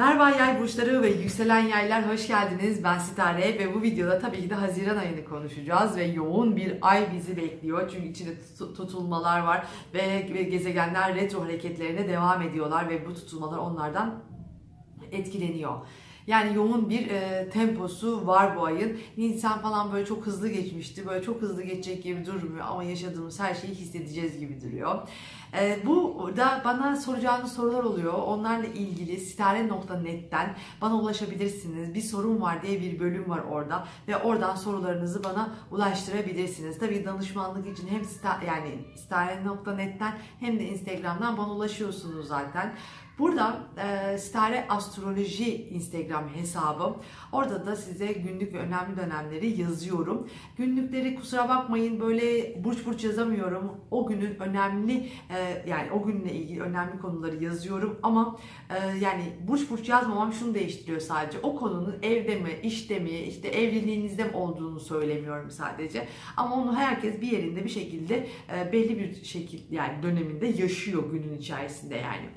Merhaba yay burçları ve yükselen yaylar hoş geldiniz. Ben Sitare ve bu videoda tabii ki de Haziran ayını konuşacağız ve yoğun bir ay bizi bekliyor. Çünkü içinde tut- tutulmalar var ve gezegenler retro hareketlerine devam ediyorlar ve bu tutulmalar onlardan etkileniyor. Yani yoğun bir e, temposu var bu ayın. Nisan falan böyle çok hızlı geçmişti. Böyle çok hızlı geçecek gibi durmuyor ama yaşadığımız her şeyi hissedeceğiz gibi duruyor. E, bu da bana soracağınız sorular oluyor. Onlarla ilgili sitare.net'ten bana ulaşabilirsiniz. Bir sorun var diye bir bölüm var orada ve oradan sorularınızı bana ulaştırabilirsiniz. Tabii danışmanlık için hem sita, yani sitare.net'ten hem de Instagram'dan bana ulaşıyorsunuz zaten. Burada e, Stare Astroloji Instagram hesabım. Orada da size günlük ve önemli dönemleri yazıyorum. Günlükleri kusura bakmayın böyle burç burç yazamıyorum. O günün önemli e, yani o günle ilgili önemli konuları yazıyorum ama e, yani burç burç yazmamam şunu değiştiriyor sadece. O konunun evde mi, işte mi, işte evliliğinizde mi olduğunu söylemiyorum sadece. Ama onu herkes bir yerinde bir şekilde e, belli bir şekil yani döneminde yaşıyor günün içerisinde yani.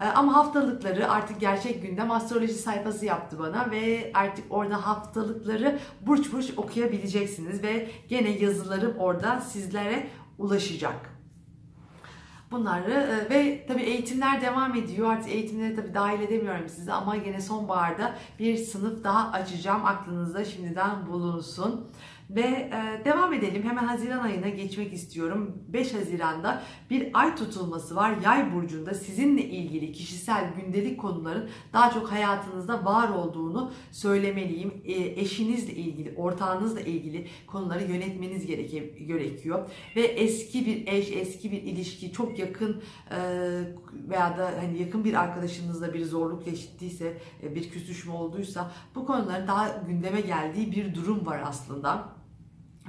Ee, Ama haftalıkları artık gerçek gündem astroloji sayfası yaptı bana ve artık orada haftalıkları burç burç okuyabileceksiniz ve gene yazılarım orada sizlere ulaşacak. Bunları e, ve tabii eğitimler devam ediyor. Artık eğitimleri tabii dahil edemiyorum size ama gene sonbaharda bir sınıf daha açacağım. Aklınızda şimdiden bulunsun. Ve e, devam edelim. Hemen Haziran ayına geçmek istiyorum. 5 Haziran'da bir ay tutulması var. Yay burcunda sizinle ilgili kişisel gündelik konuların daha çok hayatınızda var olduğunu söylemeliyim. E, eşinizle ilgili, ortağınızla ilgili konuları yönetmeniz gereke- gerekiyor. Ve eski bir eş, eski bir ilişki, çok yakın e, veya da hani yakın bir arkadaşınızla bir zorluk yaşattıysa, e, bir küsüşme olduysa bu konuların daha gündeme geldiği bir durum var aslında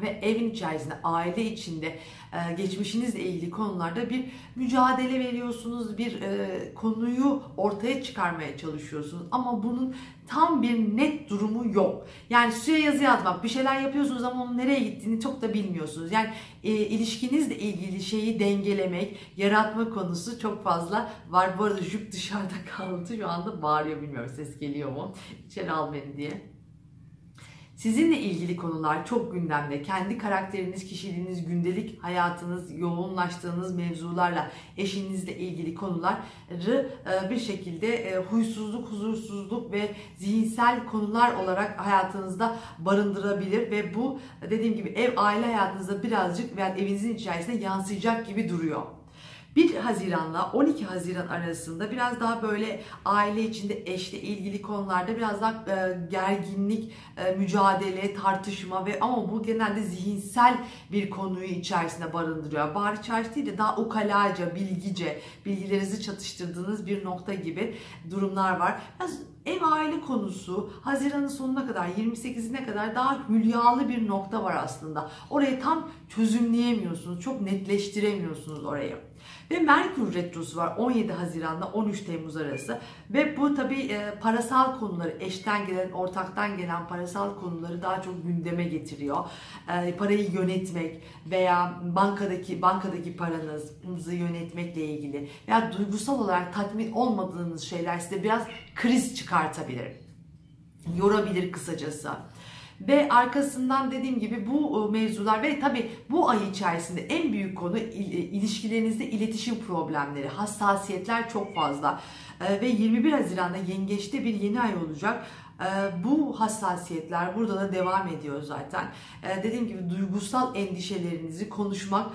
ve evin içerisinde, aile içinde e, geçmişinizle ilgili konularda bir mücadele veriyorsunuz, bir e, konuyu ortaya çıkarmaya çalışıyorsunuz ama bunun tam bir net durumu yok. Yani suya yazı yazmak, bir şeyler yapıyorsunuz ama onun nereye gittiğini çok da bilmiyorsunuz. Yani e, ilişkinizle ilgili şeyi dengelemek, yaratma konusu çok fazla var. Bu arada jüp dışarıda kaldı. Şu anda bağırıyor bilmiyorum ses geliyor mu? İçeri al beni diye. Sizinle ilgili konular çok gündemde. Kendi karakteriniz, kişiliğiniz, gündelik hayatınız, yoğunlaştığınız mevzularla eşinizle ilgili konuları e, bir şekilde e, huysuzluk, huzursuzluk ve zihinsel konular olarak hayatınızda barındırabilir ve bu dediğim gibi ev aile hayatınızda birazcık veya evinizin içerisinde yansıyacak gibi duruyor. 1 Haziran'la 12 Haziran arasında biraz daha böyle aile içinde eşle ilgili konularda biraz daha e, gerginlik, e, mücadele, tartışma ve ama bu genelde zihinsel bir konuyu içerisinde barındırıyor. Bahar içerisinde değil de daha ukalaca, bilgice, bilgilerinizi çatıştırdığınız bir nokta gibi durumlar var. Biraz ev aile konusu Haziran'ın sonuna kadar 28'ine kadar daha hülyalı bir nokta var aslında. Orayı tam çözümleyemiyorsunuz, çok netleştiremiyorsunuz orayı. Ve Merkür Retrosu var 17 Haziran'da 13 Temmuz arası. Ve bu tabi e, parasal konuları, eşten gelen, ortaktan gelen parasal konuları daha çok gündeme getiriyor. E, parayı yönetmek veya bankadaki bankadaki paranızı yönetmekle ilgili veya duygusal olarak tatmin olmadığınız şeyler size biraz kriz çıkartabilir. Yorabilir kısacası. Ve arkasından dediğim gibi bu e, mevzular ve tabii bu ay içerisinde en büyük konu e, ilişkilerinizde iletişim problemleri, hassasiyetler çok fazla. E, Ve 21 Haziran'da yengeçte bir yeni ay olacak. Bu hassasiyetler burada da devam ediyor zaten. Dediğim gibi duygusal endişelerinizi konuşmak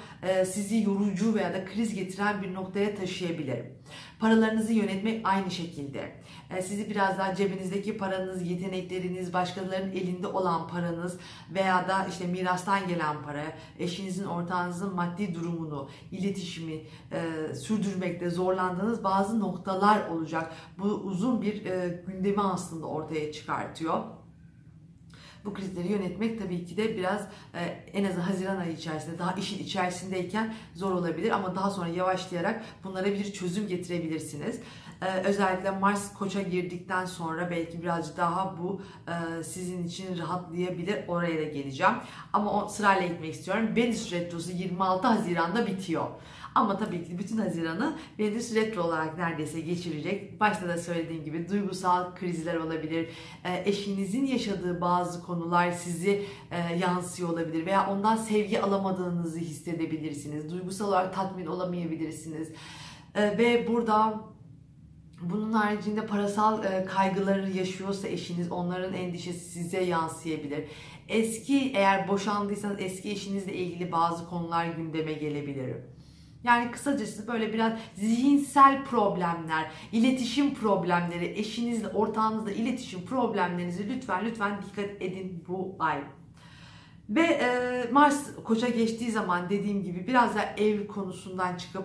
sizi yorucu veya da kriz getiren bir noktaya taşıyabilir. Paralarınızı yönetmek aynı şekilde. E, Sizi biraz daha cebinizdeki paranız, yetenekleriniz, başkalarının elinde olan paranız veya da işte mirastan gelen para, eşinizin, ortağınızın maddi durumunu, iletişimi e, sürdürmekte zorlandığınız bazı noktalar olacak. Bu uzun bir e, gündemi aslında ortaya çıkartıyor. Bu krizleri yönetmek tabii ki de biraz e, en azından Haziran ayı içerisinde daha işin içerisindeyken zor olabilir ama daha sonra yavaşlayarak bunlara bir çözüm getirebilirsiniz. E, özellikle Mars Koç'a girdikten sonra belki birazcık daha bu e, sizin için rahatlayabilir. Oraya da geleceğim. Ama o sırayla gitmek istiyorum. Venüs Retrosu 26 Haziran'da bitiyor. Ama tabii ki bütün Haziran'ı Venüs retro olarak neredeyse geçirecek. Başta da söylediğim gibi duygusal krizler olabilir. E, eşinizin yaşadığı bazı konular sizi e, yansıyor olabilir veya ondan sevgi alamadığınızı hissedebilirsiniz. Duygusal olarak tatmin olamayabilirsiniz. E, ve burada bunun haricinde parasal e, kaygıları yaşıyorsa eşiniz onların endişesi size yansıyabilir. Eski eğer boşandıysanız eski eşinizle ilgili bazı konular gündeme gelebilir. Yani kısacası böyle biraz zihinsel problemler, iletişim problemleri, eşinizle, ortağınızla iletişim problemlerinizi lütfen lütfen dikkat edin bu ay. Ve e, Mars koça geçtiği zaman dediğim gibi biraz da ev konusundan çıkıp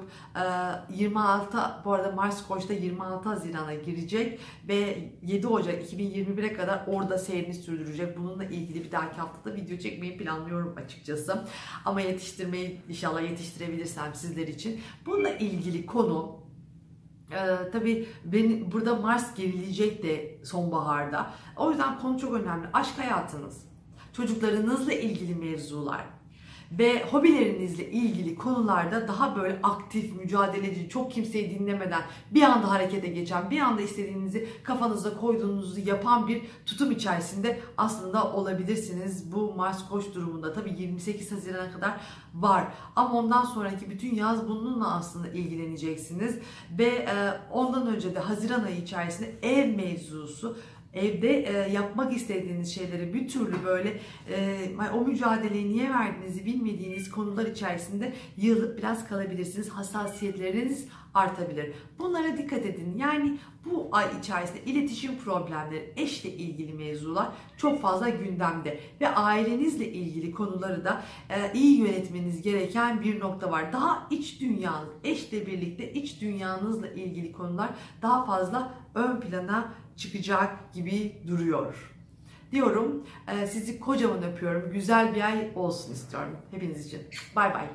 e, 26 bu arada Mars koçta 26 Haziran'a girecek ve 7 Ocak 2021'e kadar orada seyrini sürdürecek. Bununla ilgili bir dahaki haftada video çekmeyi planlıyorum açıkçası. Ama yetiştirmeyi inşallah yetiştirebilirsem sizler için. Bununla ilgili konu ee, tabii benim burada Mars gerilecek de sonbaharda. O yüzden konu çok önemli. Aşk hayatınız çocuklarınızla ilgili mevzular ve hobilerinizle ilgili konularda daha böyle aktif, mücadeleci, çok kimseyi dinlemeden bir anda harekete geçen, bir anda istediğinizi kafanıza koyduğunuzu yapan bir tutum içerisinde aslında olabilirsiniz. Bu Mars Koç durumunda tabii 28 Haziran'a kadar var. Ama ondan sonraki bütün yaz bununla aslında ilgileneceksiniz. Ve ondan önce de Haziran ayı içerisinde ev mevzusu evde e, yapmak istediğiniz şeyleri bir türlü böyle e, o mücadeleyi niye verdiğinizi bilmediğiniz konular içerisinde yığılıp biraz kalabilirsiniz. Hassasiyetleriniz artabilir. Bunlara dikkat edin. Yani bu ay içerisinde iletişim problemleri, eşle ilgili mevzular çok fazla gündemde ve ailenizle ilgili konuları da e, iyi yönetmeniz gereken bir nokta var. Daha iç dünyanız, eşle birlikte iç dünyanızla ilgili konular daha fazla ön plana çıkacak gibi duruyor. Diyorum e, sizi kocaman öpüyorum. Güzel bir ay olsun istiyorum hepiniz için. Bay bay.